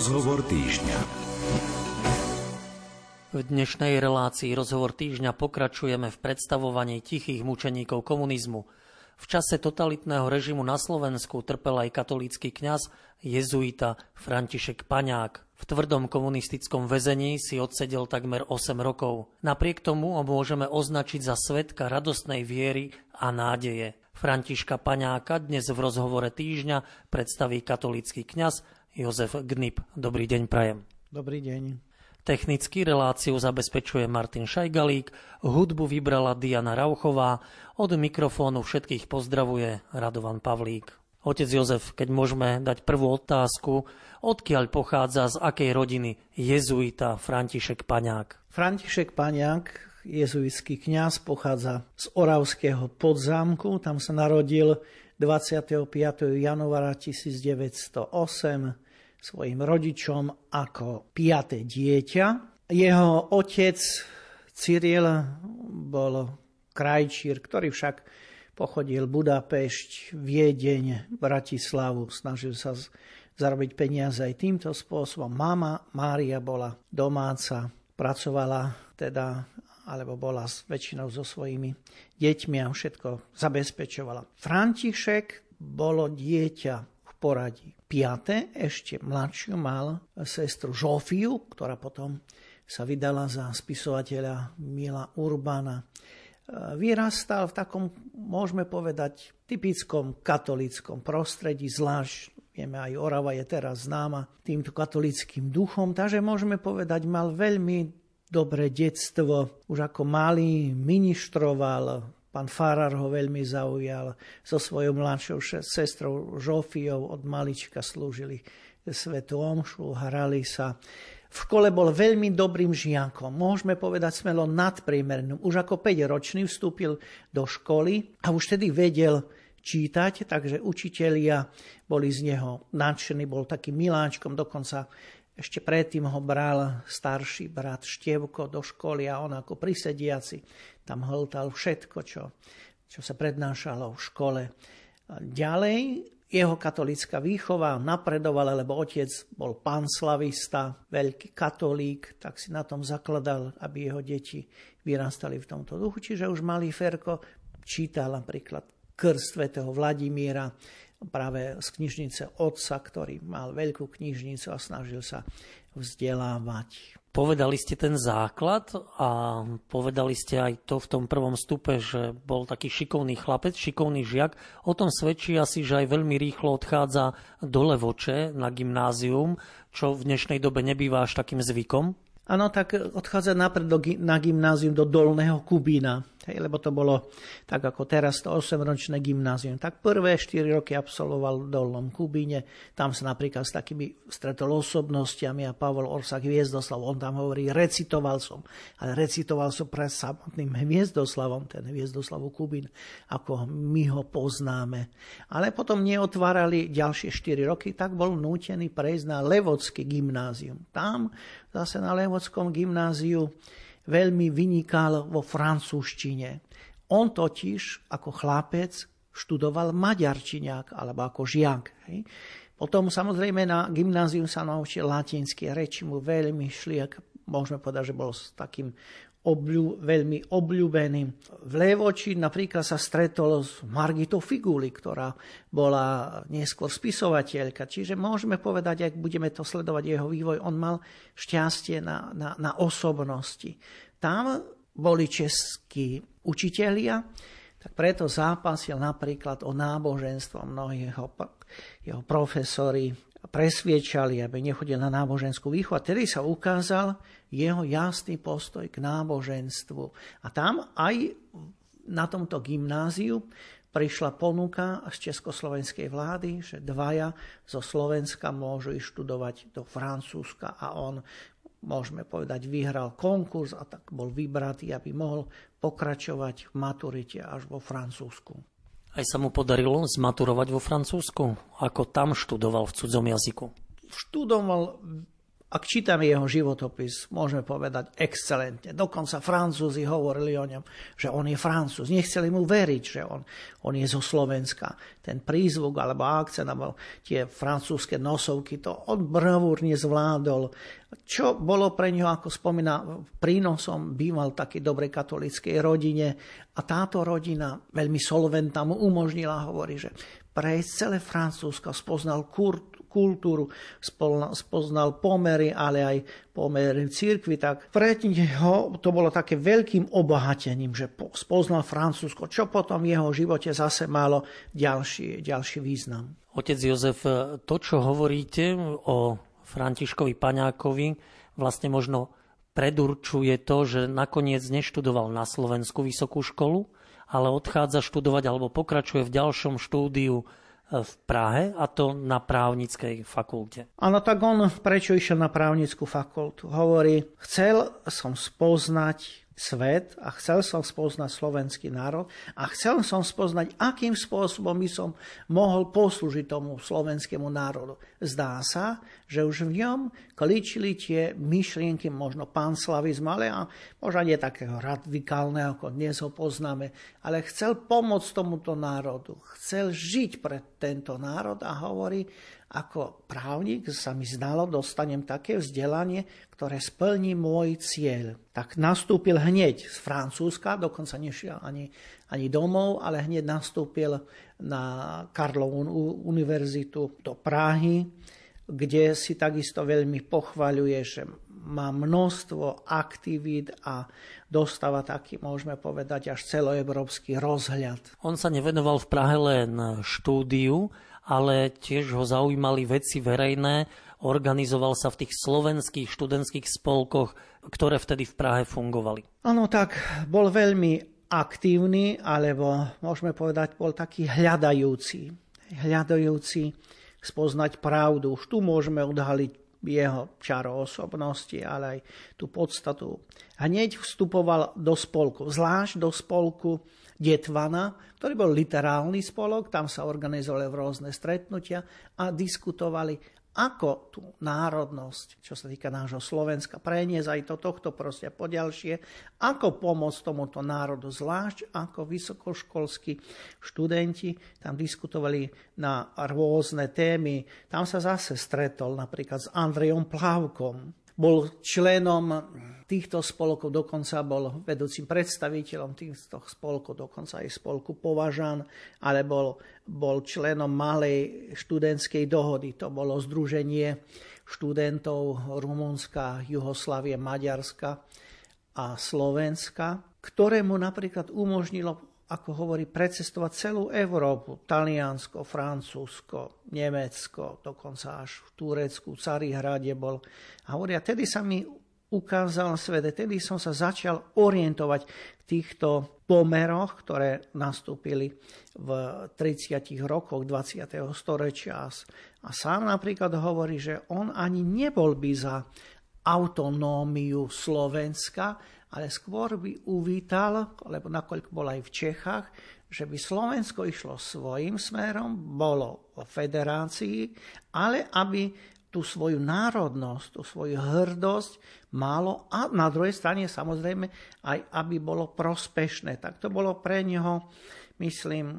Rozhovor týždňa. V dnešnej relácii Rozhovor týždňa pokračujeme v predstavovaní tichých mučeníkov komunizmu. V čase totalitného režimu na Slovensku trpel aj katolícky kňaz jezuita František Paňák. V tvrdom komunistickom väzení si odsedel takmer 8 rokov. Napriek tomu ho môžeme označiť za svetka radostnej viery a nádeje. Františka Paňáka dnes v rozhovore týždňa predstaví katolícky kňaz Jozef Gnip. Dobrý deň, Prajem. Dobrý deň. Technicky reláciu zabezpečuje Martin Šajgalík, hudbu vybrala Diana Rauchová, od mikrofónu všetkých pozdravuje Radovan Pavlík. Otec Jozef, keď môžeme dať prvú otázku, odkiaľ pochádza z akej rodiny jezuita František Paňák? František Paňák jezuitský kňaz, pochádza z Oravského podzámku, tam sa narodil 25. januára 1908 svojim rodičom ako piaté dieťa. Jeho otec Cyril bol krajčír, ktorý však pochodil Budapešť, Viedeň, Bratislavu, snažil sa zarobiť peniaze aj týmto spôsobom. Mama Mária bola domáca, pracovala teda alebo bola s väčšinou so svojimi deťmi a všetko zabezpečovala. František bolo dieťa v poradí. Piate, ešte mladšiu, mal sestru Žofiu, ktorá potom sa vydala za spisovateľa Mila Urbana. Vyrastal v takom, môžeme povedať, typickom katolickom prostredí, zvlášť vieme, aj Orava je teraz známa týmto katolickým duchom, takže môžeme povedať, mal veľmi dobré detstvo. Už ako malý ministroval, pán Farar ho veľmi zaujal. So svojou mladšou sestrou Žofiou od malička slúžili svetu omšu, hrali sa. V škole bol veľmi dobrým žiakom, môžeme povedať smelo nadpriemerným. Už ako 5-ročný vstúpil do školy a už tedy vedel čítať, takže učitelia boli z neho nadšení, bol takým miláčkom, dokonca ešte predtým ho bral starší brat Števko do školy a on ako prisediaci tam hltal všetko, čo, čo sa prednášalo v škole. Ďalej jeho katolická výchova napredovala, lebo otec bol panslavista, veľký katolík, tak si na tom zakladal, aby jeho deti vyrastali v tomto duchu. Čiže už malý Ferko čítal napríklad krst svätého Vladimíra, práve z knižnice otca, ktorý mal veľkú knižnicu a snažil sa vzdelávať. Povedali ste ten základ a povedali ste aj to v tom prvom stupe, že bol taký šikovný chlapec, šikovný žiak. O tom svedčí asi, že aj veľmi rýchlo odchádza do Levoče na gymnázium, čo v dnešnej dobe nebýva až takým zvykom. Áno, tak odchádza napred do, na gymnázium do Dolného Kubína, hej, lebo to bolo tak ako teraz to 8-ročné gymnázium. Tak prvé 4 roky absolvoval v Dolnom Kubíne, tam sa napríklad s takými stretol osobnostiami a Pavol Orsak Hviezdoslav, on tam hovorí, recitoval som, ale recitoval som pre samotným Hviezdoslavom, ten Hviezdoslav Kubín, ako my ho poznáme. Ale potom neotvárali ďalšie 4 roky, tak bol nútený prejsť na Levodské gymnázium. Tam zase na Levodskom gymnáziu veľmi vynikal vo francúzštine. On totiž ako chlapec študoval maďarčiniak alebo ako žiak. Hej. Potom samozrejme na gymnáziu sa naučil latinské reči, mu veľmi šli, môžeme povedať, že bol s takým obľú, veľmi obľúbený. V Levoči napríklad sa stretol s Margitou Figuli, ktorá bola neskôr spisovateľka. Čiže môžeme povedať, ak budeme to sledovať jeho vývoj, on mal šťastie na, na, na osobnosti. Tam boli českí učitelia, tak preto zápasil napríklad o náboženstvo. Mnohí jeho, jeho profesori presviečali, aby nechodil na náboženskú výchovu. A tedy sa ukázal jeho jasný postoj k náboženstvu. A tam aj na tomto gymnáziu prišla ponuka z československej vlády, že dvaja zo Slovenska môžu študovať do Francúzska a on, môžeme povedať, vyhral konkurs a tak bol vybratý, aby mohol pokračovať v maturite až vo Francúzsku. Aj sa mu podarilo zmaturovať vo Francúzsku? Ako tam študoval v cudzom jazyku? Študoval ak čítame jeho životopis, môžeme povedať excelentne. Dokonca Francúzi hovorili o ňom, že on je Francúz. Nechceli mu veriť, že on, on je zo Slovenska. Ten prízvuk alebo akcent, alebo tie francúzske nosovky, to on bravúrne zvládol. Čo bolo pre neho, ako spomína, prínosom, býval takej dobrej katolíckej rodine a táto rodina veľmi solventná mu umožnila, hovorí, že prejsť celé Francúzsko, spoznal Kurt, kultúru, spoznal pomery, ale aj pomery církvy, tak pre neho to bolo také veľkým obohatením, že spoznal Francúzsko, čo potom v jeho živote zase malo ďalší, ďalší význam. Otec Jozef, to, čo hovoríte o Františkovi Paňákovi, vlastne možno predurčuje to, že nakoniec neštudoval na Slovensku vysokú školu, ale odchádza študovať alebo pokračuje v ďalšom štúdiu v Prahe a to na právnickej fakulte. Áno, tak on prečo išiel na právnickú fakultu? Hovorí, chcel som spoznať svet a chcel som spoznať slovenský národ a chcel som spoznať, akým spôsobom by som mohol poslúžiť tomu slovenskému národu. Zdá sa, že už v ňom klíčili tie myšlienky, možno panslavizmu, ale a možno nie takého radikálneho, ako dnes ho poznáme, ale chcel pomôcť tomuto národu. Chcel žiť pre tento národ a hovorí, ako právnik sa mi zdalo, dostanem také vzdelanie, ktoré splní môj cieľ. Tak nastúpil hneď z Francúzska, dokonca nešiel ani, ani domov, ale hneď nastúpil na Karlovú univerzitu do Prahy, kde si takisto veľmi pochvaľuje, že má množstvo aktivít a dostáva taký, môžeme povedať, až celoevropský rozhľad. On sa nevenoval v Prahe len štúdiu, ale tiež ho zaujímali veci verejné. Organizoval sa v tých slovenských študentských spolkoch, ktoré vtedy v Prahe fungovali. Áno, tak bol veľmi aktívny, alebo môžeme povedať, bol taký hľadajúci. Hľadajúci spoznať pravdu. Už tu môžeme odhaliť jeho čaro osobnosti, ale aj tú podstatu. Hneď vstupoval do spolku, zvlášť do spolku Detvana, ktorý bol literálny spolok, tam sa organizovali rôzne stretnutia a diskutovali, ako tú národnosť, čo sa týka nášho Slovenska, preniesť aj to tohto proste poďalšie, ako pomôcť tomuto národu, zvlášť ako vysokoškolskí študenti tam diskutovali na rôzne témy. Tam sa zase stretol napríklad s Andrejom Plavkom, bol členom týchto spolkov, dokonca bol vedúcim predstaviteľom týchto spolkov, dokonca aj spolku Považan, ale bol, bol členom malej študentskej dohody. To bolo združenie študentov Rumunska, Juhoslavie, Maďarska a Slovenska, ktorému napríklad umožnilo ako hovorí, precestovať celú Európu, Taliansko, Francúzsko, Nemecko, dokonca až v Turecku, Carihrade bol. A hovorí, a tedy sa mi ukázal svet, tedy som sa začal orientovať v týchto pomeroch, ktoré nastúpili v 30 rokoch 20. storočia. A sám napríklad hovorí, že on ani nebol by za autonómiu Slovenska, ale skôr by uvítal, lebo nakoľko bol aj v Čechách, že by Slovensko išlo svojim smerom, bolo o federácii, ale aby tú svoju národnosť, tú svoju hrdosť malo a na druhej strane samozrejme aj aby bolo prospešné. Tak to bolo pre neho, myslím,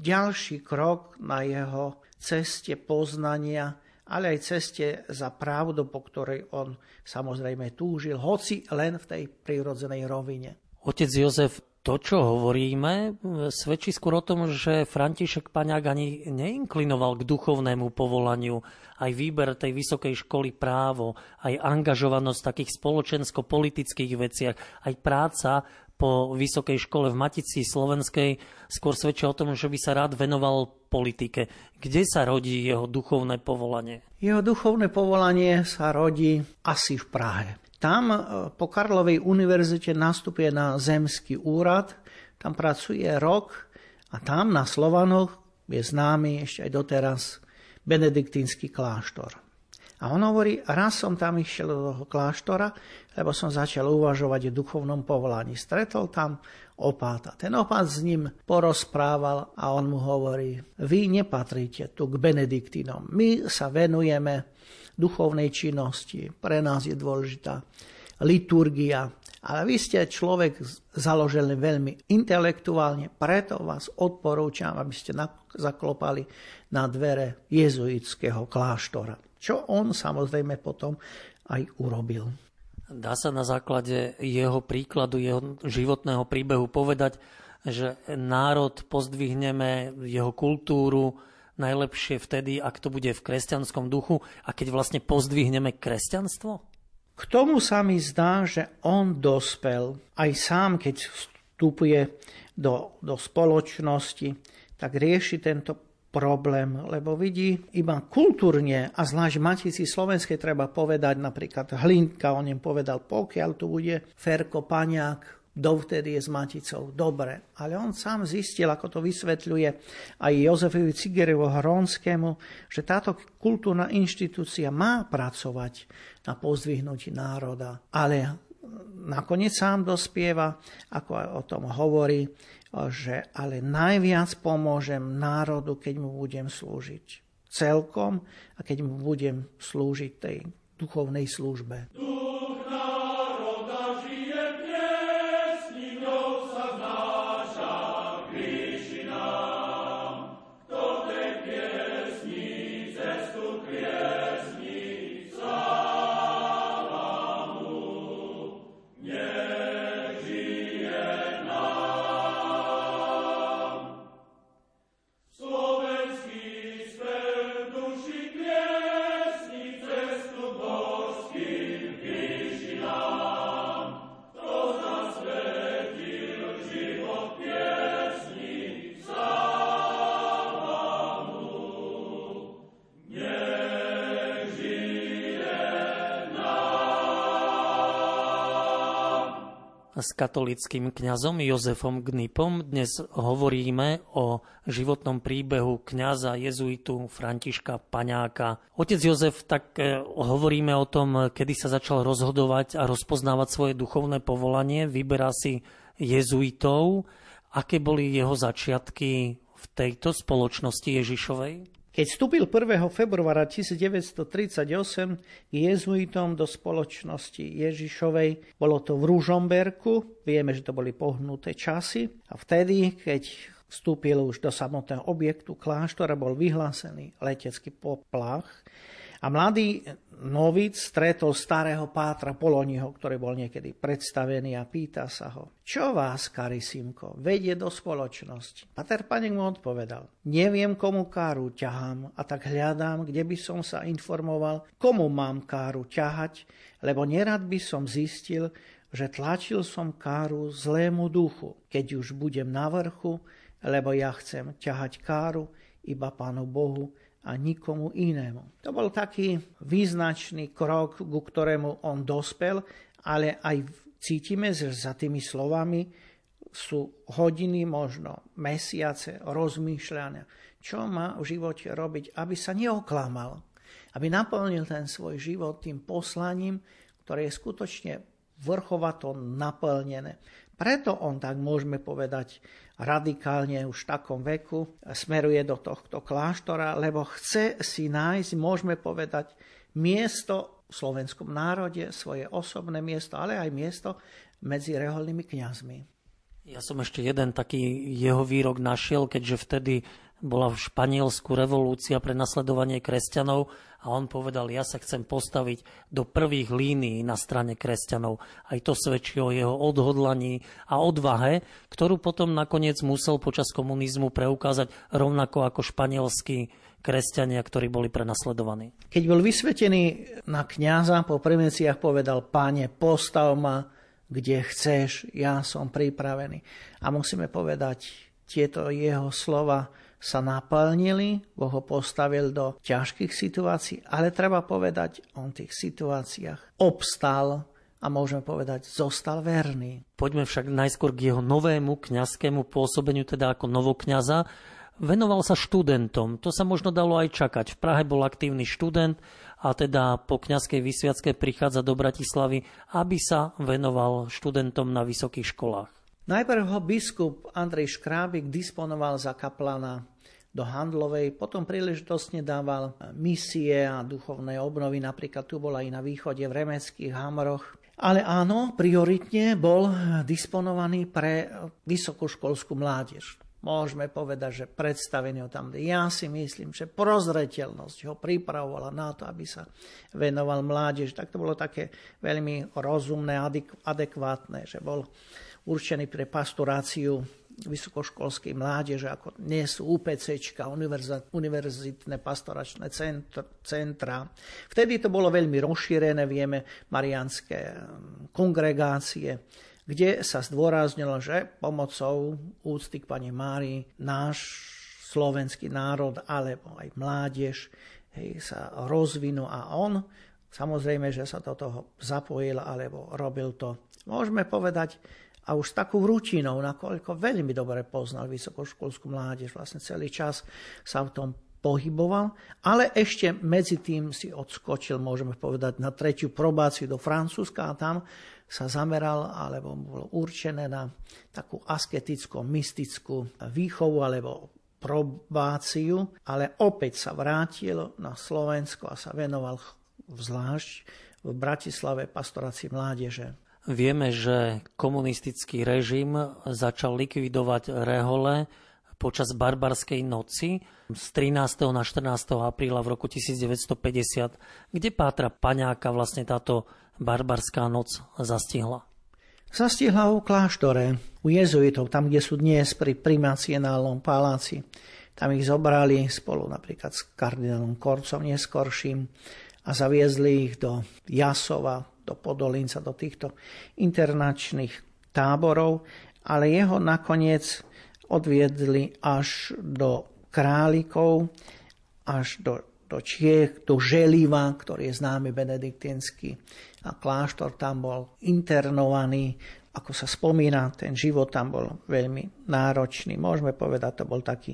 ďalší krok na jeho ceste poznania ale aj ceste za pravdu, po ktorej on samozrejme túžil, hoci len v tej prirodzenej rovine. Otec Jozef, to, čo hovoríme, svedčí skôr o tom, že František Paňák ani neinklinoval k duchovnému povolaniu. Aj výber tej vysokej školy právo, aj angažovanosť v takých spoločensko-politických veciach, aj práca po vysokej škole v Matici Slovenskej skôr svedčia o tom, že by sa rád venoval politike. Kde sa rodí jeho duchovné povolanie? Jeho duchovné povolanie sa rodí asi v Prahe. Tam e, po Karlovej univerzite nastupuje na zemský úrad, tam pracuje rok a tam na Slovanoch je známy ešte aj doteraz benediktínsky kláštor. A on hovorí, raz som tam išiel do toho kláštora, lebo som začal uvažovať o duchovnom povolaní. Stretol tam opáta. Ten opát s ním porozprával a on mu hovorí, vy nepatríte tu k Benediktínom. My sa venujeme duchovnej činnosti. Pre nás je dôležitá liturgia. Ale vy ste človek založený veľmi intelektuálne, preto vás odporúčam, aby ste zaklopali na dvere jezuitského kláštora čo on samozrejme potom aj urobil. Dá sa na základe jeho príkladu, jeho životného príbehu povedať, že národ pozdvihneme, jeho kultúru najlepšie vtedy, ak to bude v kresťanskom duchu a keď vlastne pozdvihneme kresťanstvo? K tomu sa mi zdá, že on dospel aj sám, keď vstupuje do, do spoločnosti, tak rieši tento problém, lebo vidí iba kultúrne a zvlášť Matici Slovenskej treba povedať, napríklad Hlinka o ňom povedal, pokiaľ tu bude Ferko Paňák, dovtedy je s Maticou. Dobre, ale on sám zistil, ako to vysvetľuje aj Jozefovi Cigerevo Hronskému, že táto kultúrna inštitúcia má pracovať na pozdvihnutí národa, ale nakoniec sám dospieva, ako o tom hovorí, že ale najviac pomôžem národu, keď mu budem slúžiť celkom a keď mu budem slúžiť tej duchovnej službe. S katolickým kňazom Jozefom Gnipom. Dnes hovoríme o životnom príbehu kňaza jezuitu Františka Paňáka. Otec Jozef, tak e, hovoríme o tom, kedy sa začal rozhodovať a rozpoznávať svoje duchovné povolanie. Vyberá si jezuitov. Aké boli jeho začiatky v tejto spoločnosti Ježišovej? Keď vstúpil 1. februára 1938 jezuitom do spoločnosti Ježišovej, bolo to v Ružomberku, vieme, že to boli pohnuté časy, a vtedy, keď vstúpil už do samotného objektu kláštora, bol vyhlásený letecký poplach, a mladý novic stretol starého pátra Poloniho, ktorý bol niekedy predstavený a pýta sa ho, čo vás, Karisimko, vedie do spoločnosti? Pater Panek mu odpovedal, neviem, komu káru ťahám a tak hľadám, kde by som sa informoval, komu mám káru ťahať, lebo nerad by som zistil, že tlačil som káru zlému duchu, keď už budem na vrchu, lebo ja chcem ťahať káru iba Pánu Bohu, a nikomu inému. To bol taký význačný krok, ku ktorému on dospel, ale aj cítime, že za tými slovami sú hodiny, možno mesiace rozmýšľania, čo má v živote robiť, aby sa neoklamal, aby naplnil ten svoj život tým poslaním, ktoré je skutočne vrchovato naplnené. Preto on, tak môžeme povedať, radikálne už v takom veku smeruje do tohto kláštora, lebo chce si nájsť, môžeme povedať, miesto v slovenskom národe, svoje osobné miesto, ale aj miesto medzi reholnými kňazmi. Ja som ešte jeden taký jeho výrok našiel, keďže vtedy bola v Španielsku revolúcia pre nasledovanie kresťanov a on povedal, ja sa chcem postaviť do prvých línií na strane kresťanov. Aj to svedčí o jeho odhodlaní a odvahe, ktorú potom nakoniec musel počas komunizmu preukázať rovnako ako španielskí kresťania, ktorí boli prenasledovaní. Keď bol vysvetený na kňaza, po premeciach povedal, páne, postav ma, kde chceš, ja som pripravený. A musíme povedať, tieto jeho slova sa naplnili, Boh ho postavil do ťažkých situácií, ale treba povedať, on v tých situáciách obstal a môžeme povedať, zostal verný. Poďme však najskôr k jeho novému kňazskému pôsobeniu, teda ako novokňaza. Venoval sa študentom, to sa možno dalo aj čakať. V Prahe bol aktívny študent a teda po kňazskej vysviacke prichádza do Bratislavy, aby sa venoval študentom na vysokých školách. Najprv ho biskup Andrej Škrábik disponoval za kaplana do Handlovej, potom príležitostne dával misie a duchovné obnovy, napríklad tu bola i na východe v Remeckých Hamroch. Ale áno, prioritne bol disponovaný pre vysokoškolskú mládež môžeme povedať, že predstavenie ho tam. Ja si myslím, že prozreteľnosť ho pripravovala na to, aby sa venoval mládež. Tak to bolo také veľmi rozumné, adekvátne, že bol určený pre pastoráciu vysokoškolskej mládeže, ako nie sú UPCčka, univerzitné pastoračné centra. Vtedy to bolo veľmi rozšírené, vieme, marianské kongregácie kde sa zdôraznilo, že pomocou úcty k pani Mári náš slovenský národ alebo aj mládež hej, sa rozvinú a on samozrejme, že sa do toho zapojil alebo robil to, môžeme povedať, a už takou rutinou, nakoľko veľmi dobre poznal vysokoškolskú mládež, vlastne celý čas sa v tom pohyboval, ale ešte medzi tým si odskočil, môžeme povedať, na tretiu probáciu do Francúzska a tam sa zameral alebo bolo určené na takú asketickú, mystickú výchovu alebo probáciu, ale opäť sa vrátil na Slovensko a sa venoval zvlášť v Bratislave pastorácii mládeže. Vieme, že komunistický režim začal likvidovať rehole počas barbarskej noci z 13. na 14. apríla v roku 1950, kde pátra paňáka vlastne táto barbarská noc zastihla? Zastihla u kláštore, u jezuitov, tam, kde sú dnes pri primacionálnom paláci. Tam ich zobrali spolu napríklad s kardinálom Korcom neskorším a zaviezli ich do Jasova, do Podolinca, do týchto internačných táborov, ale jeho nakoniec odviedli až do Králikov, až do do Čiech, do Želiva, ktorý je známy benediktínsky a kláštor tam bol internovaný. Ako sa spomína, ten život tam bol veľmi náročný. Môžeme povedať, to bol taký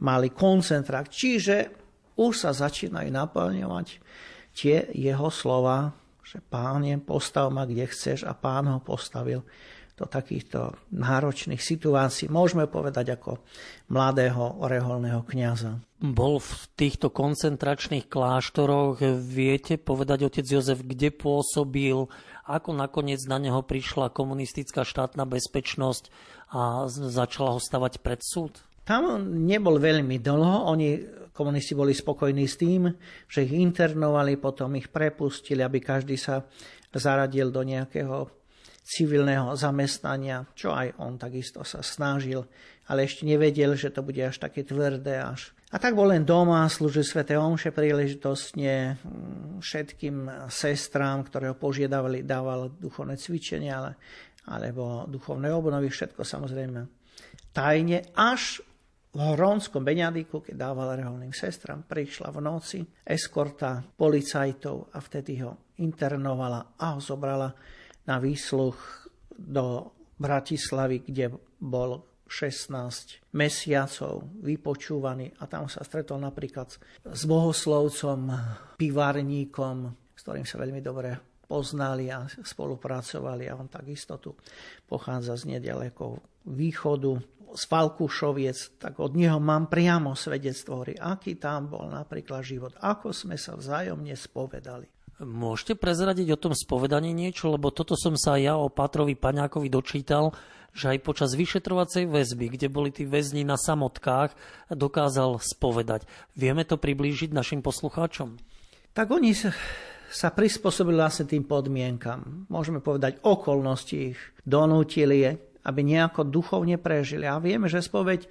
malý koncentrát. Čiže už sa začínajú naplňovať tie jeho slova, že páne, postav ma kde chceš a pán ho postavil do takýchto náročných situácií, môžeme povedať ako mladého oreholného kniaza. Bol v týchto koncentračných kláštoroch, viete povedať, otec Jozef, kde pôsobil, ako nakoniec na neho prišla komunistická štátna bezpečnosť a začala ho stavať pred súd? Tam nebol veľmi dlho, oni komunisti boli spokojní s tým, že ich internovali, potom ich prepustili, aby každý sa zaradil do nejakého civilného zamestnania, čo aj on takisto sa snažil, ale ešte nevedel, že to bude až také tvrdé. Až. A tak bol len doma, slúžil Svete Omše príležitostne mm, všetkým sestrám, ktoré ho požiadavali, dával duchovné cvičenia, ale, alebo duchovné obnovy, všetko samozrejme tajne, až v Horónskom Beňadiku, keď dával reholným sestram, prišla v noci eskorta policajtov a vtedy ho internovala a ho zobrala na výsluch do Bratislavy, kde bol 16 mesiacov vypočúvaný a tam sa stretol napríklad s bohoslovcom, pivarníkom, s ktorým sa veľmi dobre poznali a spolupracovali a on takisto tu pochádza z nedaleko východu, z Falkušoviec, tak od neho mám priamo svedectvo, aký tam bol napríklad život, ako sme sa vzájomne spovedali. Môžete prezradiť o tom spovedaní niečo, lebo toto som sa ja o Pátrovi Paňákovi dočítal, že aj počas vyšetrovacej väzby, kde boli tí väzni na samotkách, dokázal spovedať. Vieme to priblížiť našim poslucháčom? Tak oni sa, sa prispôsobili vlastne tým podmienkam. Môžeme povedať, okolnosti ich donútili, aby nejako duchovne prežili. A vieme, že spoveď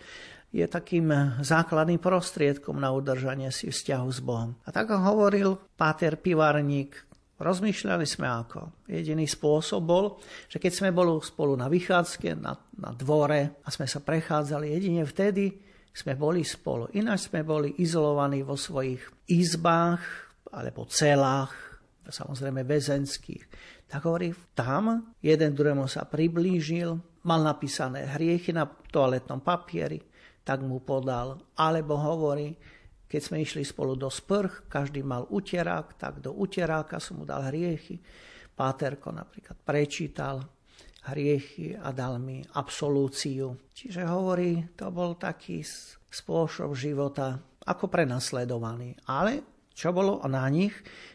je takým základným prostriedkom na udržanie si vzťahu s Bohom. A tak hovoril Páter Pivarník, rozmýšľali sme ako. Jediný spôsob bol, že keď sme boli spolu na vychádzke, na, na dvore a sme sa prechádzali, jedine vtedy sme boli spolu. Ináč sme boli izolovaní vo svojich izbách alebo celách, samozrejme väzenských. Tak hovorí, tam jeden druhému sa priblížil, mal napísané hriechy na toaletnom papieri, tak mu podal. Alebo hovorí, keď sme išli spolu do sprch, každý mal uterák, tak do uteráka som mu dal hriechy. Páterko napríklad prečítal hriechy a dal mi absolúciu. Čiže hovorí, to bol taký spôsob života ako prenasledovaný. Ale čo bolo na nich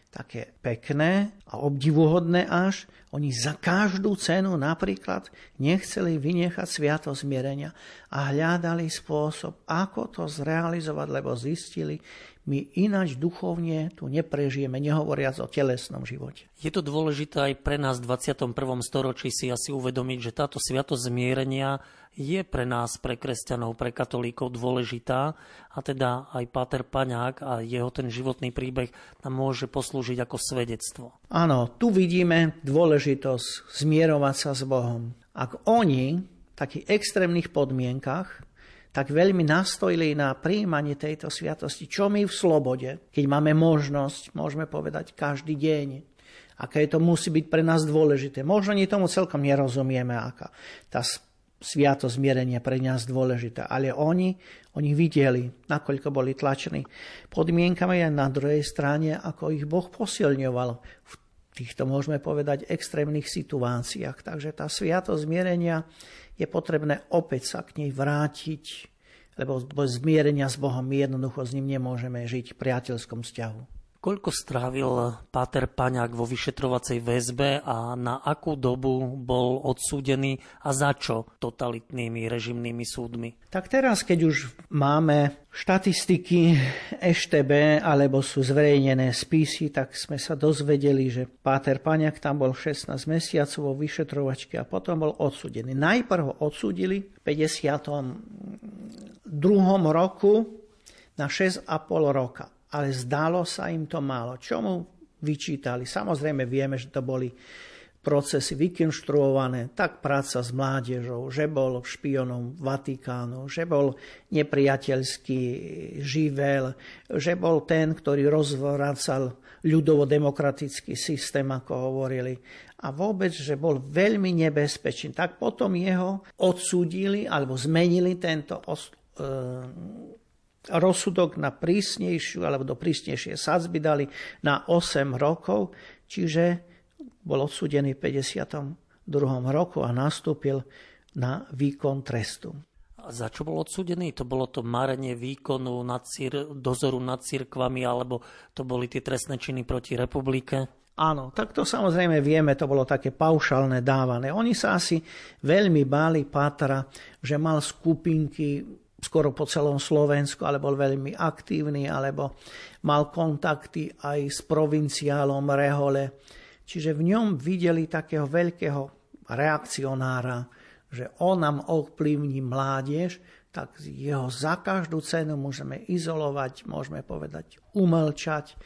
také pekné a obdivuhodné až, oni za každú cenu napríklad nechceli vynechať sviato zmierenia a hľadali spôsob, ako to zrealizovať, lebo zistili, my ináč duchovne tu neprežijeme, nehovoriac o telesnom živote. Je to dôležité aj pre nás v 21. storočí si asi uvedomiť, že táto sviatosť zmierenia je pre nás, pre kresťanov, pre katolíkov dôležitá a teda aj Páter Paňák a jeho ten životný príbeh nám môže poslúžiť ako svedectvo. Áno, tu vidíme dôležitosť zmierovať sa s Bohom. Ak oni v takých extrémnych podmienkach tak veľmi nastojili na príjmanie tejto sviatosti. Čo my v slobode, keď máme možnosť, môžeme povedať každý deň, aké to musí byť pre nás dôležité. Možno nie tomu celkom nerozumieme, aká tá sviatosť zmierenia pre nás dôležitá. Ale oni, oni videli, nakoľko boli tlačení podmienkami a na druhej strane, ako ich Boh posilňoval v týchto, môžeme povedať, extrémnych situáciách. Takže tá sviatosť zmierenia je potrebné opäť sa k nej vrátiť, lebo bez zmierenia s Bohom my jednoducho s ním nemôžeme žiť v priateľskom vzťahu. Koľko strávil Páter Paňák vo vyšetrovacej väzbe a na akú dobu bol odsúdený a za čo totalitnými režimnými súdmi? Tak teraz, keď už máme štatistiky EŠTB alebo sú zverejnené spisy, tak sme sa dozvedeli, že Páter Paňák tam bol 16 mesiacov vo vyšetrovačke a potom bol odsúdený. Najprv ho odsúdili v 52. roku na 6,5 roka ale zdalo sa im to málo. Čo mu vyčítali? Samozrejme vieme, že to boli procesy vykonštruované, tak práca s mládežou, že bol špionom Vatikánu, že bol nepriateľský živel, že bol ten, ktorý rozvracal ľudovo-demokratický systém, ako hovorili, a vôbec, že bol veľmi nebezpečný. Tak potom jeho odsúdili alebo zmenili tento os- e, rozsudok na prísnejšiu alebo do prísnejšie sadzby dali na 8 rokov, čiže bol odsudený v 52. roku a nastúpil na výkon trestu. A za čo bol odsudený? To bolo to marenie výkonu nad cír- dozoru nad cirkvami alebo to boli tie trestné činy proti republike? Áno, tak to samozrejme vieme, to bolo také paušálne dávané. Oni sa asi veľmi báli Pátra, že mal skupinky skoro po celom Slovensku, ale bol veľmi aktívny, alebo mal kontakty aj s provinciálom Rehole. Čiže v ňom videli takého veľkého reakcionára, že on nám ovplyvní mládež, tak jeho za každú cenu môžeme izolovať, môžeme povedať umlčať,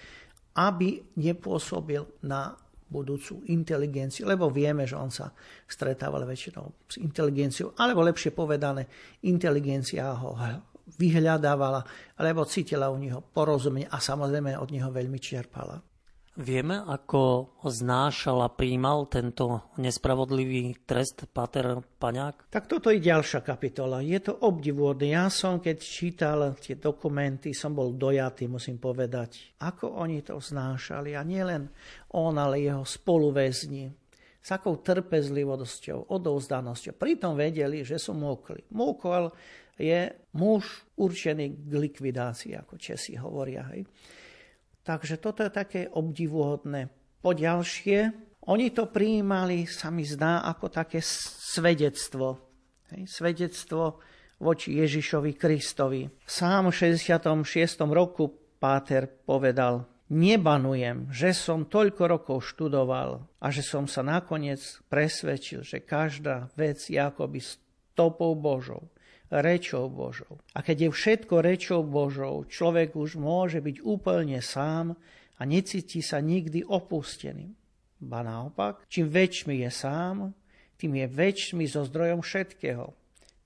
aby nepôsobil na budúcu inteligenciu, lebo vieme, že on sa stretával väčšinou s inteligenciou, alebo lepšie povedané, inteligencia ho vyhľadávala, alebo cítila u neho porozumenie a samozrejme od neho veľmi čerpala. Vieme, ako znášal a príjmal tento nespravodlivý trest Pater Paňák? Tak toto je ďalšia kapitola. Je to obdivuhodné. Ja som, keď čítal tie dokumenty, som bol dojatý, musím povedať, ako oni to znášali. A nielen on, ale jeho spoluväzni. S akou trpezlivosťou, odovzdanosťou. Pritom vedeli, že sú múkli. Múkol je muž určený k likvidácii, ako Česi hovoria. Hej. Takže toto je také obdivuhodné. Po ďalšie, oni to prijímali, sa mi zdá, ako také svedectvo. Hej, svedectvo voči Ježišovi Kristovi. Sám v 66. roku Páter povedal, nebanujem, že som toľko rokov študoval a že som sa nakoniec presvedčil, že každá vec je akoby stopou Božou rečou Božou. A keď je všetko rečou Božou, človek už môže byť úplne sám a necíti sa nikdy opustený. Ba naopak, čím väčšmi je sám, tým je väčšmi so zdrojom všetkého.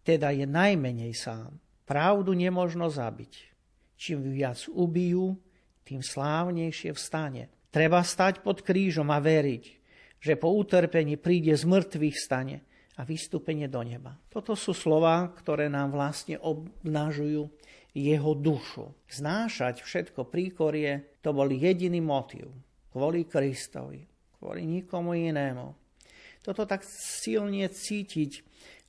Teda je najmenej sám. Pravdu nemožno zabiť. Čím viac ubijú, tým slávnejšie vstane. Treba stať pod krížom a veriť, že po utrpení príde z mŕtvych stane a vystúpenie do neba. Toto sú slova, ktoré nám vlastne obnažujú jeho dušu. Znášať všetko príkorie, to bol jediný motiv. Kvôli Kristovi, kvôli nikomu inému. Toto tak silne cítiť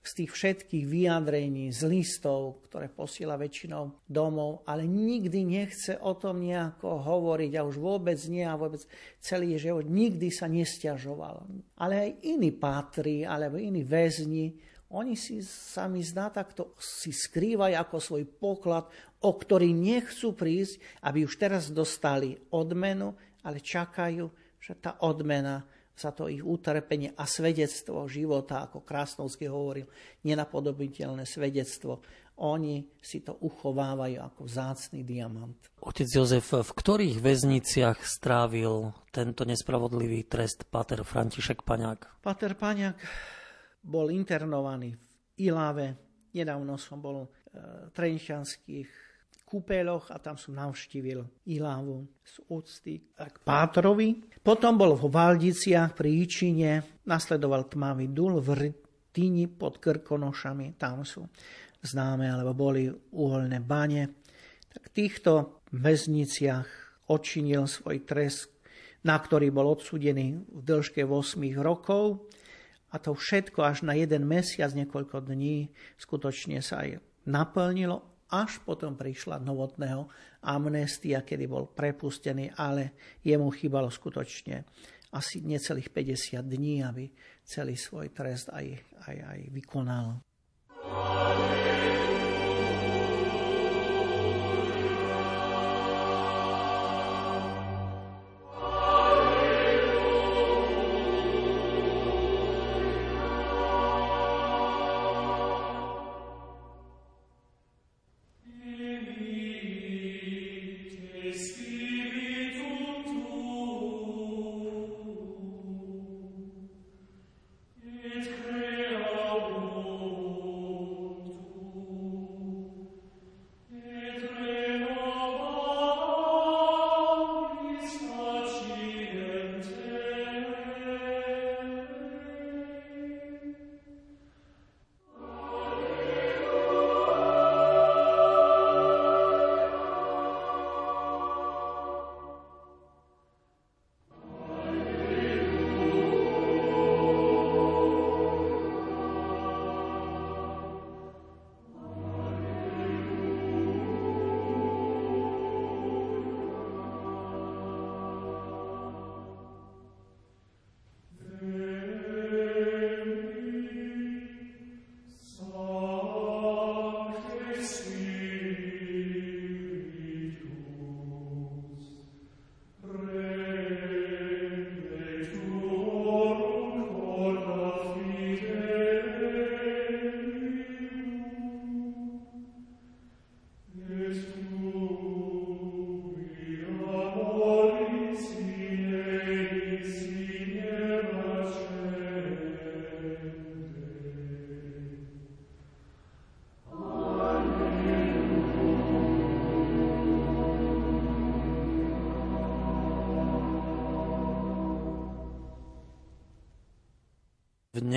z tých všetkých vyjadrení, z listov, ktoré posiela väčšinou domov, ale nikdy nechce o tom nejako hovoriť a už vôbec nie a vôbec celý život nikdy sa nestiažoval. Ale aj iní pátri alebo iní väzni, oni si sami zdá takto si skrývajú ako svoj poklad, o ktorý nechcú prísť, aby už teraz dostali odmenu, ale čakajú, že tá odmena za to ich utrpenie a svedectvo života, ako Krásnovský hovoril, nenapodobiteľné svedectvo. Oni si to uchovávajú ako vzácný diamant. Otec Jozef, v ktorých väzniciach strávil tento nespravodlivý trest Pater František Paňák? Pater Paňák bol internovaný v Ilave. Nedávno som bol v e, Trenčianských kúpeľoch a tam som navštívil Ilávu z úcty k Pátrovi. Potom bol v Valdiciach pri Ičine, nasledoval Tmavý dul v Rtini pod Krkonošami, tam sú známe, alebo boli uholné bane. Tak v týchto väzniciach odčinil svoj trest, na ktorý bol odsudený v dĺžke 8 rokov. A to všetko až na jeden mesiac, niekoľko dní, skutočne sa aj naplnilo až potom prišla novotného amnestia, kedy bol prepustený, ale jemu chýbalo skutočne asi necelých 50 dní, aby celý svoj trest aj, aj, aj vykonal. V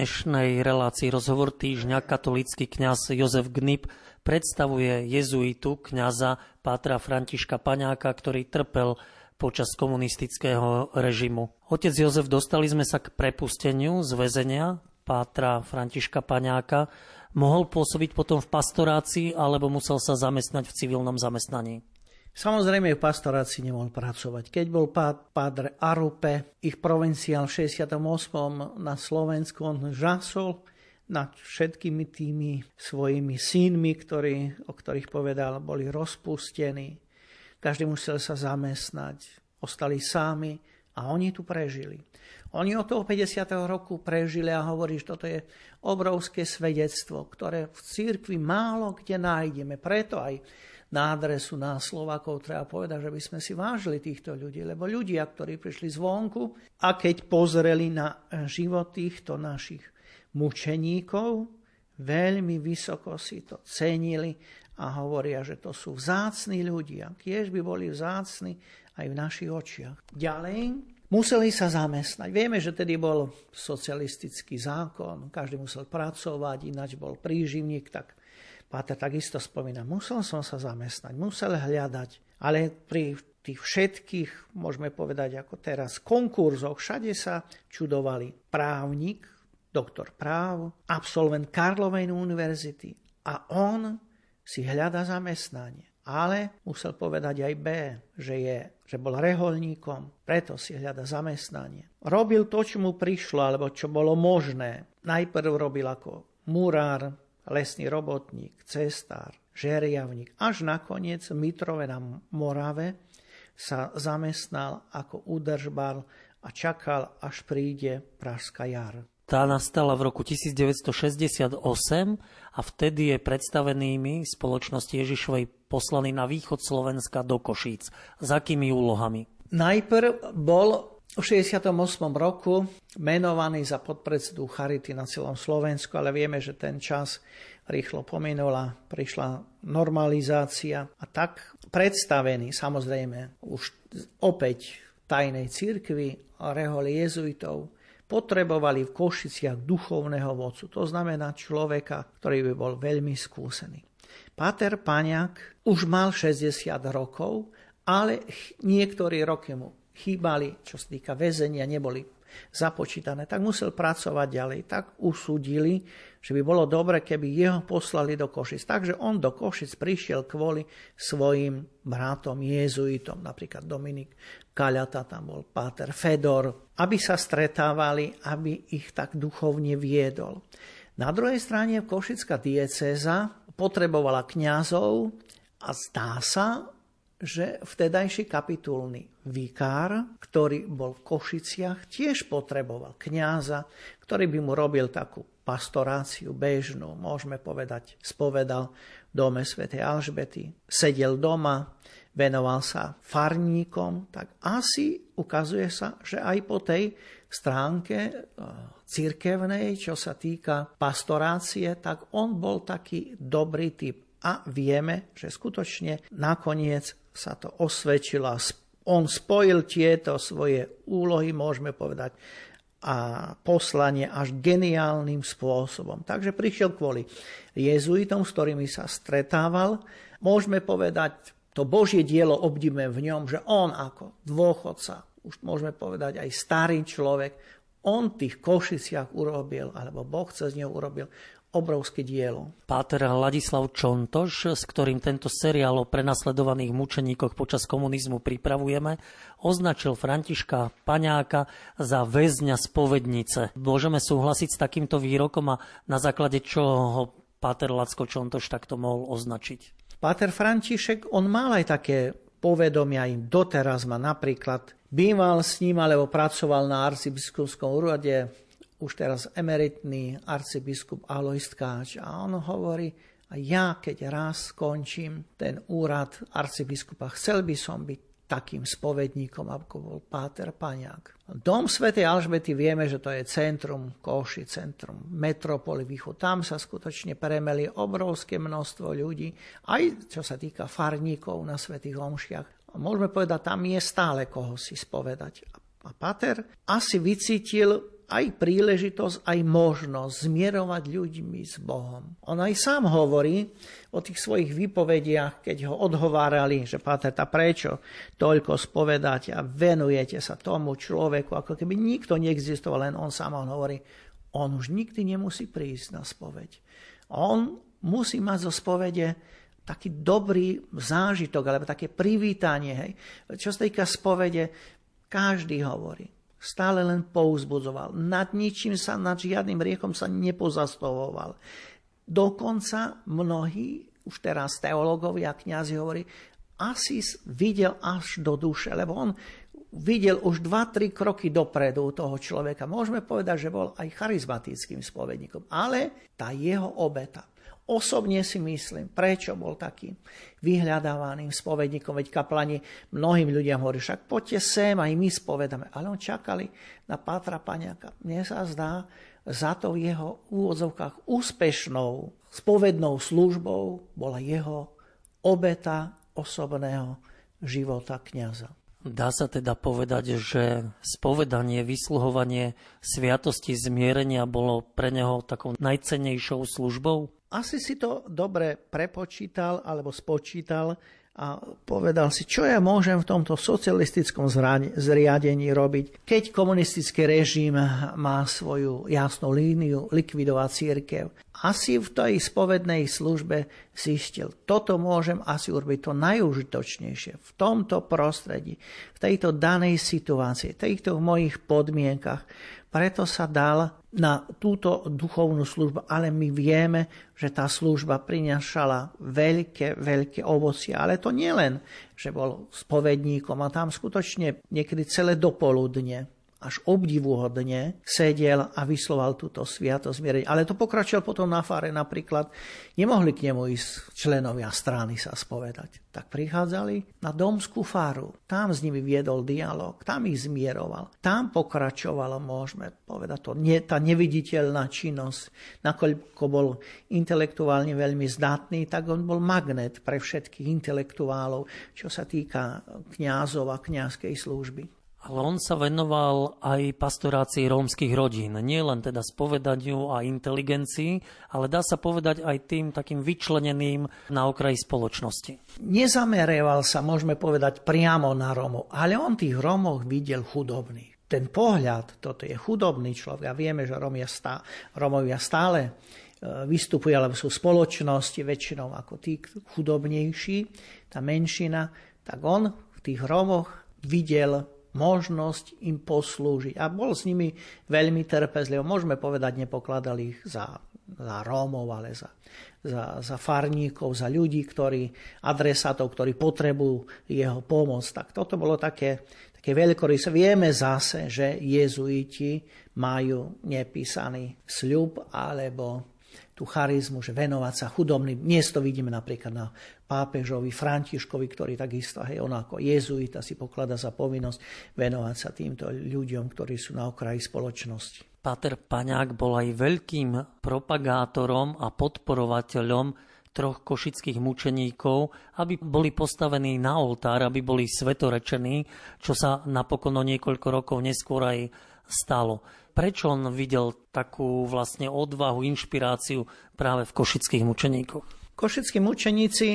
dnešnej relácii rozhovor týždňa katolícky kňaz Jozef Gnip predstavuje jezuitu kňaza Pátra Františka Paňáka, ktorý trpel počas komunistického režimu. Otec Jozef, dostali sme sa k prepusteniu z väzenia Pátra Františka Paňáka. Mohol pôsobiť potom v pastorácii alebo musel sa zamestnať v civilnom zamestnaní? Samozrejme v pastorácii nemohol pracovať. Keď bol pádre Arupe, ich provinciál v 68. na Slovensku, on žasol nad všetkými tými svojimi synmi, ktorí, o ktorých povedal, boli rozpustení. Každý musel sa zamestnať. Ostali sami a oni tu prežili. Oni od toho 50. roku prežili a hovorí, že toto je obrovské svedectvo, ktoré v cirkvi málo kde nájdeme. Preto aj na adresu nás Slovakov treba povedať, že by sme si vážili týchto ľudí, lebo ľudia, ktorí prišli zvonku a keď pozreli na život týchto našich mučeníkov, veľmi vysoko si to cenili a hovoria, že to sú vzácni ľudia. Tiež by boli vzácni aj v našich očiach. Ďalej, museli sa zamestnať. Vieme, že tedy bol socialistický zákon, každý musel pracovať, ináč bol príživník, tak Páter takisto spomína, musel som sa zamestnať, musel hľadať, ale pri tých všetkých, môžeme povedať ako teraz, konkurzoch, všade sa čudovali právnik, doktor práv, absolvent Karlovej univerzity a on si hľada zamestnanie ale musel povedať aj B, že, je, že bol reholníkom, preto si hľada zamestnanie. Robil to, čo mu prišlo, alebo čo bolo možné. Najprv robil ako murár, lesný robotník, cestár, žeriavník, až nakoniec Mitrove na Morave sa zamestnal ako údržbal a čakal, až príde Pražská jar. Tá nastala v roku 1968 a vtedy je predstavenými spoločnosti Ježišovej poslaný na východ Slovenska do Košíc. S akými úlohami? Najprv bol v 68. roku menovaný za podpredsedu Charity na celom Slovensku, ale vieme, že ten čas rýchlo pominula, prišla normalizácia a tak predstavený, samozrejme, už opäť tajnej cirkvi a reholi jezuitov, potrebovali v Košiciach duchovného vodcu. To znamená človeka, ktorý by bol veľmi skúsený. Pater Paňák už mal 60 rokov, ale niektorí roky mu chýbali, čo sa týka väzenia, neboli započítané, tak musel pracovať ďalej. Tak usúdili, že by bolo dobre, keby jeho poslali do Košic. Takže on do Košic prišiel kvôli svojim bratom jezuitom, napríklad Dominik Kaľata, tam bol Páter Fedor, aby sa stretávali, aby ich tak duchovne viedol. Na druhej strane Košická diecéza potrebovala kňazov a zdá sa, že vtedajší kapitulný vikár, ktorý bol v Košiciach, tiež potreboval kňaza, ktorý by mu robil takú pastoráciu bežnú, môžeme povedať, spovedal v dome svätej Alžbety, sedel doma, venoval sa farníkom, tak asi ukazuje sa, že aj po tej stránke e, církevnej, čo sa týka pastorácie, tak on bol taký dobrý typ. A vieme, že skutočne nakoniec sa to osvedčilo. On spojil tieto svoje úlohy, môžeme povedať, a poslanie až geniálnym spôsobom. Takže prišiel kvôli jezuitom, s ktorými sa stretával. Môžeme povedať, to Božie dielo obdíme v ňom, že on ako dôchodca, už môžeme povedať aj starý človek, on tých Košiciach urobil, alebo Boh cez neho urobil obrovské dielo. Páter Ladislav Čontoš, s ktorým tento seriál o prenasledovaných mučeníkoch počas komunizmu pripravujeme, označil Františka Paňáka za väzňa spovednice. Môžeme súhlasiť s takýmto výrokom a na základe čoho ho Páter Lacko Čontoš takto mohol označiť? Páter František, on mal aj také povedomia, im doteraz má napríklad býval s ním alebo pracoval na arcibiskupskom úrade už teraz emeritný arcibiskup Alois Tkáč a on hovorí, a ja keď raz skončím ten úrad arcibiskupa, chcel by som byť takým spovedníkom, ako bol Páter Paňák. Dom svätej Alžbety vieme, že to je centrum Koši, centrum metropoly východ. Tam sa skutočne premeli obrovské množstvo ľudí, aj čo sa týka farníkov na svätých omšiach. Môžeme povedať, tam je stále koho si spovedať. A Pater asi vycítil aj príležitosť, aj možnosť zmierovať ľuďmi s Bohom. On aj sám hovorí o tých svojich výpovediach, keď ho odhovárali, že tá prečo toľko spovedať a venujete sa tomu človeku, ako keby nikto neexistoval, len on sám on hovorí, on už nikdy nemusí prísť na spoveď. On musí mať zo spovede taký dobrý zážitok, alebo také privítanie. Hej. Čo sa týka spovede, každý hovorí, stále len pouzbudzoval. Nad ničím sa, nad žiadnym riechom sa nepozastavoval. Dokonca mnohí, už teraz teológovia a kniazy hovorí, Asis videl až do duše, lebo on videl už 2-3 kroky dopredu toho človeka. Môžeme povedať, že bol aj charizmatickým spovedníkom, ale tá jeho obeta, Osobne si myslím, prečo bol taký vyhľadávaným spovedníkom, veď kaplani mnohým ľuďom hovorí, však poďte sem, aj my spovedáme. Ale on čakali na Pátra Paňaka. Mne sa zdá, za to v jeho úvodzovkách úspešnou spovednou službou bola jeho obeta osobného života kniaza. Dá sa teda povedať, že spovedanie, vysluhovanie sviatosti zmierenia bolo pre neho takou najcennejšou službou? Asi si to dobre prepočítal alebo spočítal a povedal si, čo ja môžem v tomto socialistickom zriadení robiť, keď komunistický režim má svoju jasnú líniu likvidovať církev. Asi v tej spovednej službe zistil, toto môžem asi urobiť to najúžitočnejšie v tomto prostredí, v tejto danej situácii, v týchto mojich podmienkach. Preto sa dal na túto duchovnú službu, ale my vieme, že tá služba prinašala veľké, veľké ovocie. Ale to nie len, že bol spovedníkom a tam skutočne niekedy celé dopoludne až obdivuhodne sedel a vysloval túto sviatosť zmierenia. Ale to pokračoval potom na fáre napríklad. Nemohli k nemu ísť členovia strany sa spovedať. Tak prichádzali na domskú fáru. Tam s nimi viedol dialog, tam ich zmieroval. Tam pokračovalo, môžeme povedať to, nie, tá neviditeľná činnosť. Nakoľko bol intelektuálne veľmi zdatný, tak on bol magnet pre všetkých intelektuálov, čo sa týka kňazov a kňazskej služby. Ale on sa venoval aj pastorácii rómskych rodín. Nie len teda spovedaniu a inteligencii, ale dá sa povedať aj tým takým vyčleneným na okraji spoločnosti. Nezamerieval sa, môžeme povedať, priamo na Rómov, ale on tých Rómov videl chudobný. Ten pohľad, toto je chudobný človek a vieme, že Rómovia stále, Rómovia stále vystupujú, alebo sú spoločnosti väčšinou ako tí chudobnejší, tá menšina, tak on v tých Rómoch videl možnosť im poslúžiť. A bol s nimi veľmi trpezlivý. Môžeme povedať, nepokladal ich za, za Rómov, ale za, za, za farníkov, za ľudí, ktorí, adresátov, ktorí potrebujú jeho pomoc. Tak toto bolo také, také veľkorys. Vieme zase, že jezuiti majú nepísaný sľub alebo tú charizmu, že venovať sa chudobným. Dnes to vidíme napríklad na pápežovi Františkovi, ktorý takisto, hej, on ako jezuita si poklada za povinnosť venovať sa týmto ľuďom, ktorí sú na okraji spoločnosti. Páter Paňák bol aj veľkým propagátorom a podporovateľom troch košických mučeníkov, aby boli postavení na oltár, aby boli svetorečení, čo sa napokon o niekoľko rokov neskôr aj stalo. Prečo on videl takú vlastne odvahu, inšpiráciu práve v košických mučeníkoch? Košickí mučeníci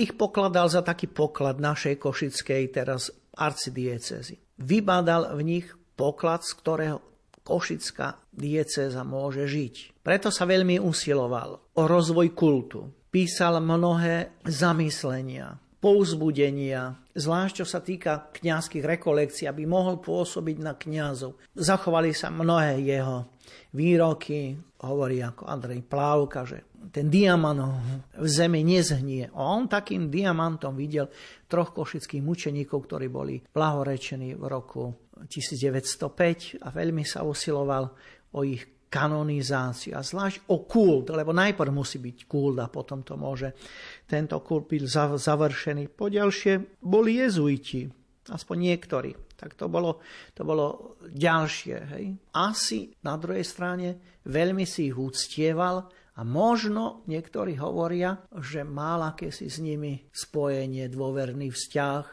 ich pokladal za taký poklad našej košickej teraz arcidiecezy. Vybádal v nich poklad, z ktorého košická diecéza môže žiť. Preto sa veľmi usiloval o rozvoj kultu. Písal mnohé zamyslenia, pouzbudenia, zvlášť čo sa týka kňazských rekolekcií, aby mohol pôsobiť na kňazov. Zachovali sa mnohé jeho výroky, hovorí ako Andrej Plávka, že ten diamant v zemi nezhnie. A on takým diamantom videl troch košických mučeníkov, ktorí boli blahorečení v roku 1905 a veľmi sa usiloval o ich kanonizáciu a zvlášť o kult, lebo najprv musí byť kult a potom to môže tento kult byť završený. Poďalšie boli jezuiti, aspoň niektorí. Tak to bolo, to bolo ďalšie. Hej. Asi na druhej strane veľmi si ich úctieval a možno niektorí hovoria, že mal akési s nimi spojenie, dôverný vzťah,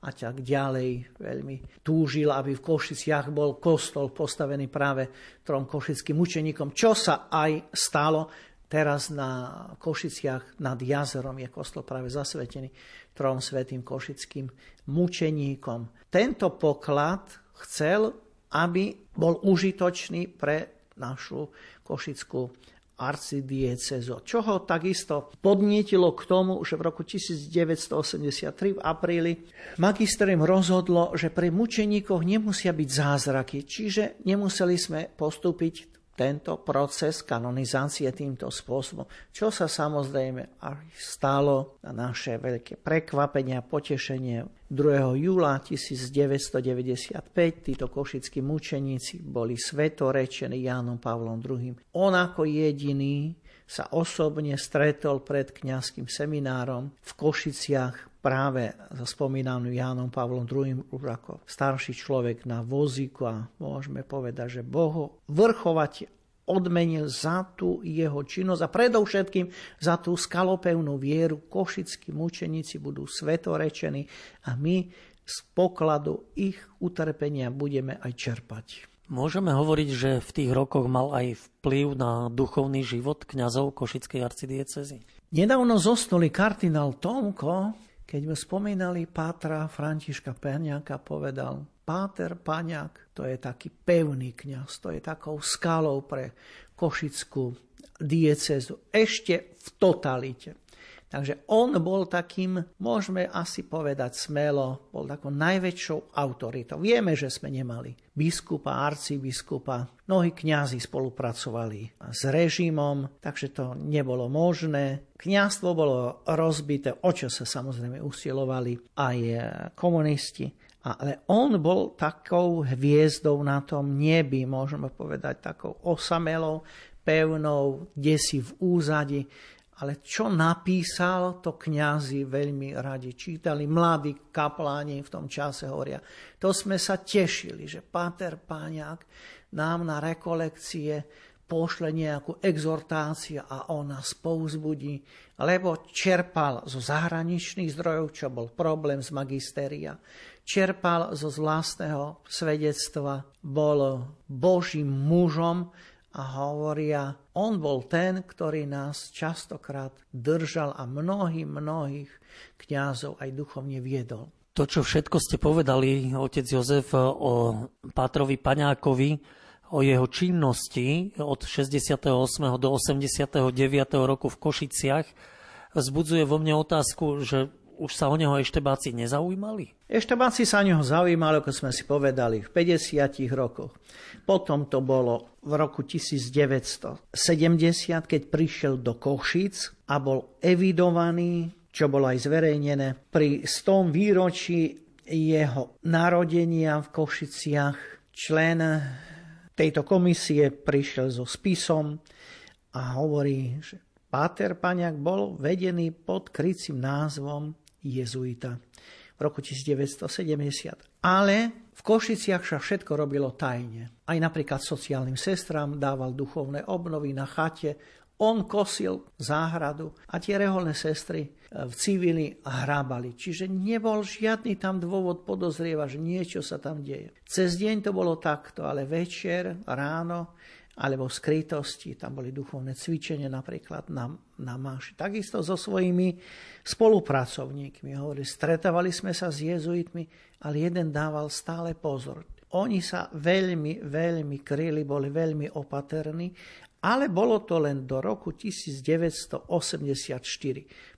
a tak ďalej. Veľmi túžil, aby v Košiciach bol kostol postavený práve trom košickým učeníkom, čo sa aj stalo. Teraz na Košiciach nad jazerom je kostol práve zasvetený trom svetým košickým mučeníkom. Tento poklad chcel, aby bol užitočný pre našu košickú arcidiecezo, čo ho takisto podnietilo k tomu, že v roku 1983 v apríli magisterium rozhodlo, že pre mučeníkov nemusia byť zázraky, čiže nemuseli sme postúpiť tento proces kanonizácie týmto spôsobom, čo sa samozrejme aj stalo na naše veľké prekvapenie a potešenie 2. júla 1995 títo košickí mučeníci boli svetorečení Jánom Pavlom II. On ako jediný sa osobne stretol pred kňazským seminárom v Košiciach práve za spomínaným Jánom Pavlom II už ako starší človek na vozíku a môžeme povedať, že Boh vrchovať odmenil za tú jeho činnosť a predovšetkým za tú skalopevnú vieru. Košickí mučeníci budú svetorečení a my z pokladu ich utrpenia budeme aj čerpať. Môžeme hovoriť, že v tých rokoch mal aj vplyv na duchovný život kňazov Košickej arcidiecezy? Nedávno zosnuli kardinál Tomko, keď mu spomínali Pátra Františka Perňáka, povedal, Páter Paňák, to je taký pevný kňaz, to je takou skalou pre Košickú diecezu, ešte v totalite. Takže on bol takým, môžeme asi povedať smelo, bol takou najväčšou autoritou. Vieme, že sme nemali biskupa, arcibiskupa, mnohí kňazi spolupracovali s režimom, takže to nebolo možné. Kňazstvo bolo rozbité, o čo sa samozrejme usilovali aj komunisti. Ale on bol takou hviezdou na tom nebi, môžeme povedať, takou osamelou, pevnou, kde si v úzadi ale čo napísal, to kňazi veľmi radi čítali. Mladí kapláni v tom čase hovoria. To sme sa tešili, že Páter Páňák nám na rekolekcie pošle nejakú exhortáciu a on nás pouzbudí, lebo čerpal zo zahraničných zdrojov, čo bol problém z magisteria, čerpal zo vlastného svedectva, bol Božím mužom, a hovoria, on bol ten, ktorý nás častokrát držal a mnohých, mnohých kňazov aj duchovne viedol. To, čo všetko ste povedali, otec Jozef, o Pátrovi Paňákovi, o jeho činnosti od 68. do 89. roku v Košiciach, vzbudzuje vo mne otázku, že už sa o neho eštebáci nezaujímali? Eštebáci sa o neho zaujímali, ako sme si povedali, v 50 rokoch. Potom to bolo v roku 1970, keď prišiel do Košic a bol evidovaný, čo bolo aj zverejnené, pri 100 výročí jeho narodenia v Košiciach člen tejto komisie prišiel so spisom a hovorí, že Páter Paňák bol vedený pod krycím názvom jezuita v roku 1970. Ale v Košiciach sa všetko robilo tajne. Aj napríklad sociálnym sestram dával duchovné obnovy na chate, on kosil záhradu a tie reholné sestry e, v civili hrábali. Čiže nebol žiadny tam dôvod podozrievať, že niečo sa tam deje. Cez deň to bolo takto, ale večer, ráno alebo v skrytosti. Tam boli duchovné cvičenie napríklad na, na máši. Takisto so svojimi spolupracovníkmi. Hovorí, stretávali sme sa s jezuitmi, ale jeden dával stále pozor. Oni sa veľmi, veľmi kryli, boli veľmi opatrní, ale bolo to len do roku 1984.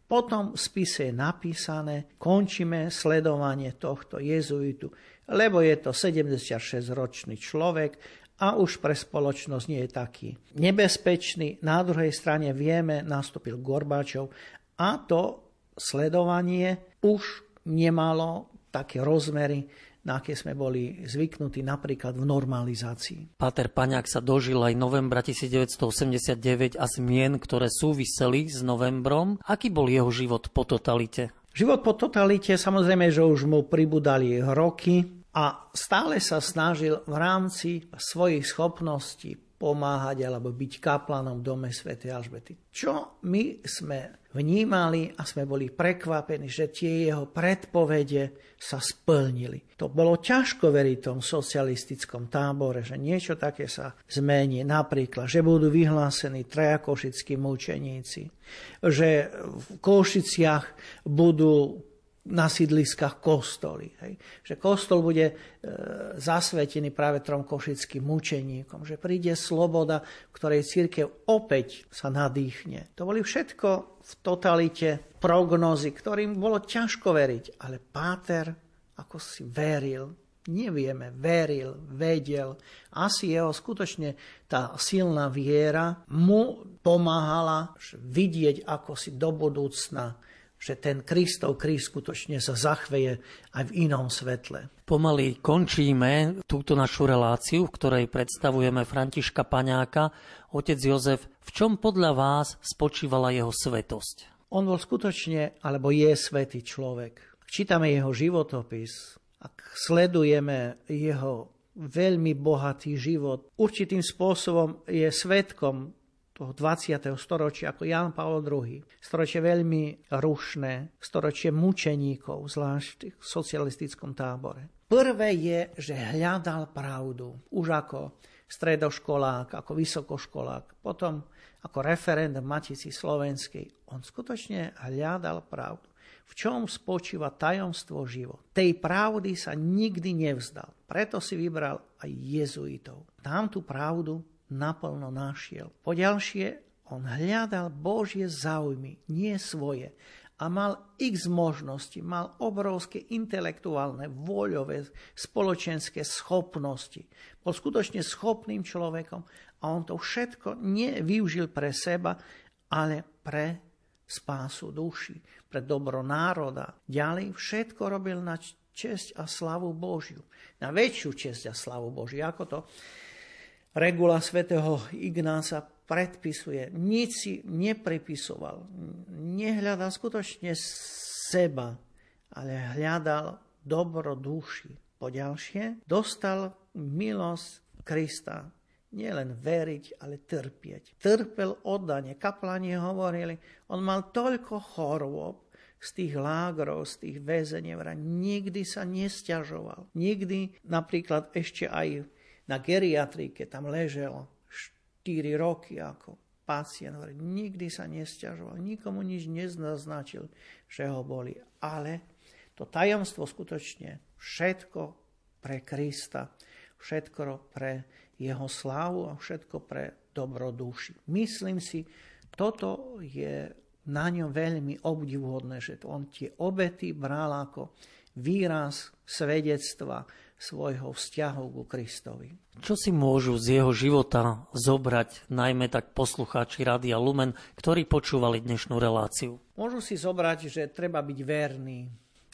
Potom v spise je napísané, končíme sledovanie tohto jezuitu, lebo je to 76-ročný človek, a už pre spoločnosť nie je taký nebezpečný. Na druhej strane vieme, nastúpil Gorbáčov a to sledovanie už nemalo také rozmery, na aké sme boli zvyknutí napríklad v normalizácii. Páter Paňák sa dožil aj novembra 1989 a zmien, ktoré súviseli s novembrom. Aký bol jeho život po totalite? Život po totalite, samozrejme, že už mu pribudali roky, a stále sa snažil v rámci svojich schopností pomáhať alebo byť kaplanom v dome Sv. Alžbety. Čo my sme vnímali a sme boli prekvapení, že tie jeho predpovede sa splnili. To bolo ťažko veriť tom socialistickom tábore, že niečo také sa zmení. Napríklad, že budú vyhlásení traja košickí mučeníci, že v Košiciach budú na sídliskách kostoly. Hej. Že kostol bude e, zasvetený práve trom košickým mučeníkom. Že príde sloboda, ktorej církev opäť sa nadýchne. To boli všetko v totalite prognozy, ktorým bolo ťažko veriť. Ale Páter, ako si veril, nevieme, veril, vedel. Asi jeho skutočne tá silná viera mu pomáhala vidieť ako si do budúcna že ten Kristov kríž skutočne sa zachveje aj v inom svetle. Pomaly končíme túto našu reláciu, v ktorej predstavujeme Františka Paňáka. Otec Jozef, v čom podľa vás spočívala jeho svetosť? On bol skutočne, alebo je svetý človek. Čítame jeho životopis, ak sledujeme jeho veľmi bohatý život, určitým spôsobom je svetkom toho 20. storočia ako Jan Pavel II. Storočie veľmi rušné, storočie mučeníkov, zvlášť v socialistickom tábore. Prvé je, že hľadal pravdu. Už ako stredoškolák, ako vysokoškolák, potom ako referent v Matici Slovenskej. On skutočne hľadal pravdu. V čom spočíva tajomstvo život. Tej pravdy sa nikdy nevzdal. Preto si vybral aj jezuitov. Tam tú pravdu naplno našiel. Poďalšie, on hľadal Božie záujmy, nie svoje. A mal x možností, mal obrovské intelektuálne, voľové, spoločenské schopnosti. Bol skutočne schopným človekom a on to všetko nevyužil pre seba, ale pre spásu duši, pre dobro národa. Ďalej všetko robil na česť a slavu Božiu. Na väčšiu česť a slavu Božiu. Ako to regula svätého Ignáca predpisuje. Nič si neprepisoval. Nehľadal skutočne seba, ale hľadal dobro duši. Poďalšie dostal milosť Krista. Nielen veriť, ale trpieť. Trpel oddane. Kaplani hovorili, on mal toľko chorôb, z tých lágrov, z tých väzení, nikdy sa nestiažoval. Nikdy napríklad ešte aj na geriatrike, tam ležel 4 roky ako pacient, nikdy sa nestiažoval, nikomu nič neznaznačil, že ho boli. Ale to tajomstvo skutočne všetko pre Krista, všetko pre jeho slávu a všetko pre dobro duši. Myslím si, toto je na ňom veľmi obdivuhodné, že on tie obety bral ako výraz svedectva svojho vzťahu ku Kristovi. Čo si môžu z jeho života zobrať najmä tak poslucháči Rádia Lumen, ktorí počúvali dnešnú reláciu? Môžu si zobrať, že treba byť verný.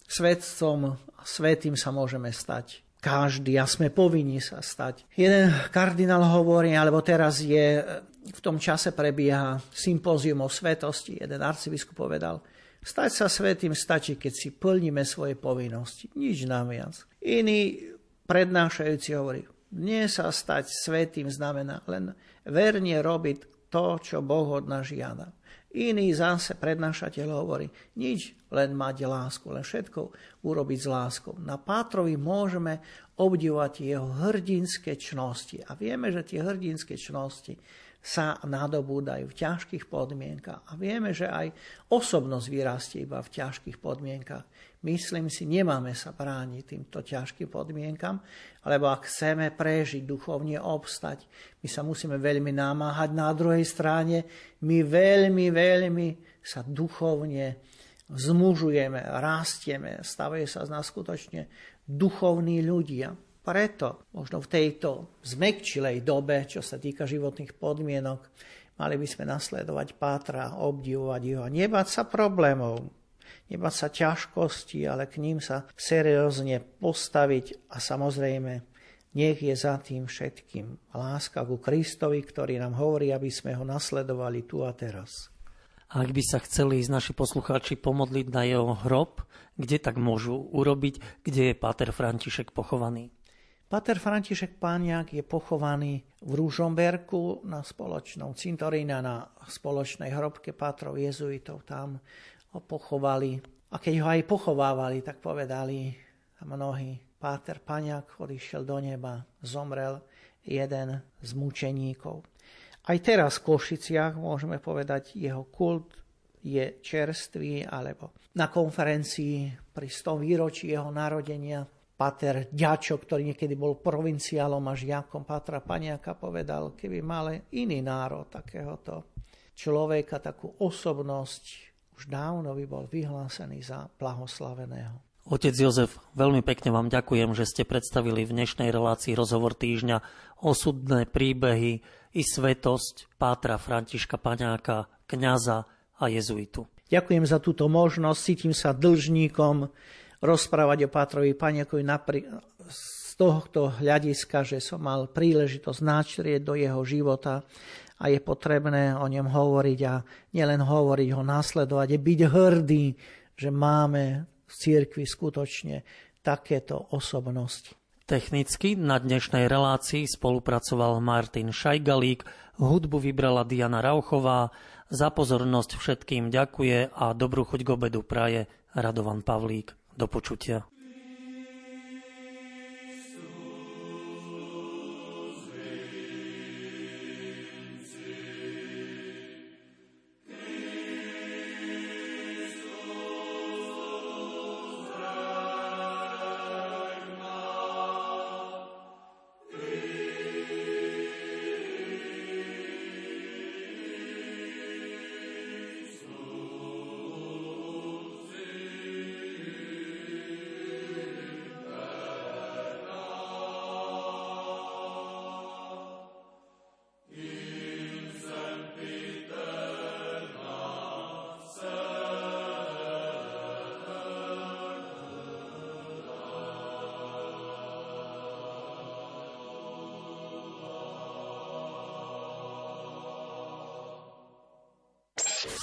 Svetcom a svetým sa môžeme stať. Každý a sme povinni sa stať. Jeden kardinál hovorí, alebo teraz je, v tom čase prebieha sympózium o svetosti. Jeden arcibiskup povedal, Stať sa svetým stačí, keď si plníme svoje povinnosti. Nič nám viac. Iný prednášajúci hovorí, nie sa stať svetým znamená len verne robiť to, čo Boh od nás žiada. Iný zase prednášateľ hovorí, nič, len mať lásku, len všetko urobiť s láskou. Na Pátrovi môžeme obdivovať jeho hrdinské čnosti. A vieme, že tie hrdinské čnosti sa nadobúdajú v ťažkých podmienkach. A vieme, že aj osobnosť vyrastie iba v ťažkých podmienkach. Myslím si, nemáme sa brániť týmto ťažkým podmienkam, lebo ak chceme prežiť, duchovne obstať, my sa musíme veľmi namáhať. Na druhej strane my veľmi, veľmi sa duchovne zmužujeme, rastieme, stavajú sa z nás skutočne duchovní ľudia. Preto možno v tejto zmekčilej dobe, čo sa týka životných podmienok, mali by sme nasledovať Pátra, obdivovať ho a nebať sa problémov, nebať sa ťažkosti, ale k ním sa seriózne postaviť a samozrejme nech je za tým všetkým láska ku Kristovi, ktorý nám hovorí, aby sme ho nasledovali tu a teraz. Ak by sa chceli naši poslucháči pomodliť na jeho hrob, kde tak môžu urobiť, kde je Páter František pochovaný? Pater František Pániak je pochovaný v Rúžomberku na spoločnom cintoríne, na spoločnej hrobke patrov jezuitov. Tam ho pochovali. A keď ho aj pochovávali, tak povedali mnohí, Páter Pániak odišiel do neba, zomrel jeden z mučeníkov. Aj teraz v Košiciach môžeme povedať, jeho kult je čerstvý, alebo na konferencii pri 100 výročí jeho narodenia Pater Ďačo, ktorý niekedy bol provinciálom a žiakom Patra Paniaka, povedal, keby mal iný národ takéhoto človeka, takú osobnosť, už dávno by bol vyhlásený za blahoslaveného. Otec Jozef, veľmi pekne vám ďakujem, že ste predstavili v dnešnej relácii rozhovor týždňa osudné príbehy i svetosť Pátra Františka Paňáka, kňaza a jezuitu. Ďakujem za túto možnosť, cítim sa dlžníkom rozprávať o Pátrovi Paňakovi napri- z tohto hľadiska, že som mal príležitosť náčrieť do jeho života a je potrebné o ňom hovoriť a nielen hovoriť, ho následovať, je byť hrdý, že máme v cirkvi skutočne takéto osobnosti. Technicky na dnešnej relácii spolupracoval Martin Šajgalík, hudbu vybrala Diana Rauchová, za pozornosť všetkým ďakuje a dobrú chuť k obedu praje Radovan Pavlík. Do počutia.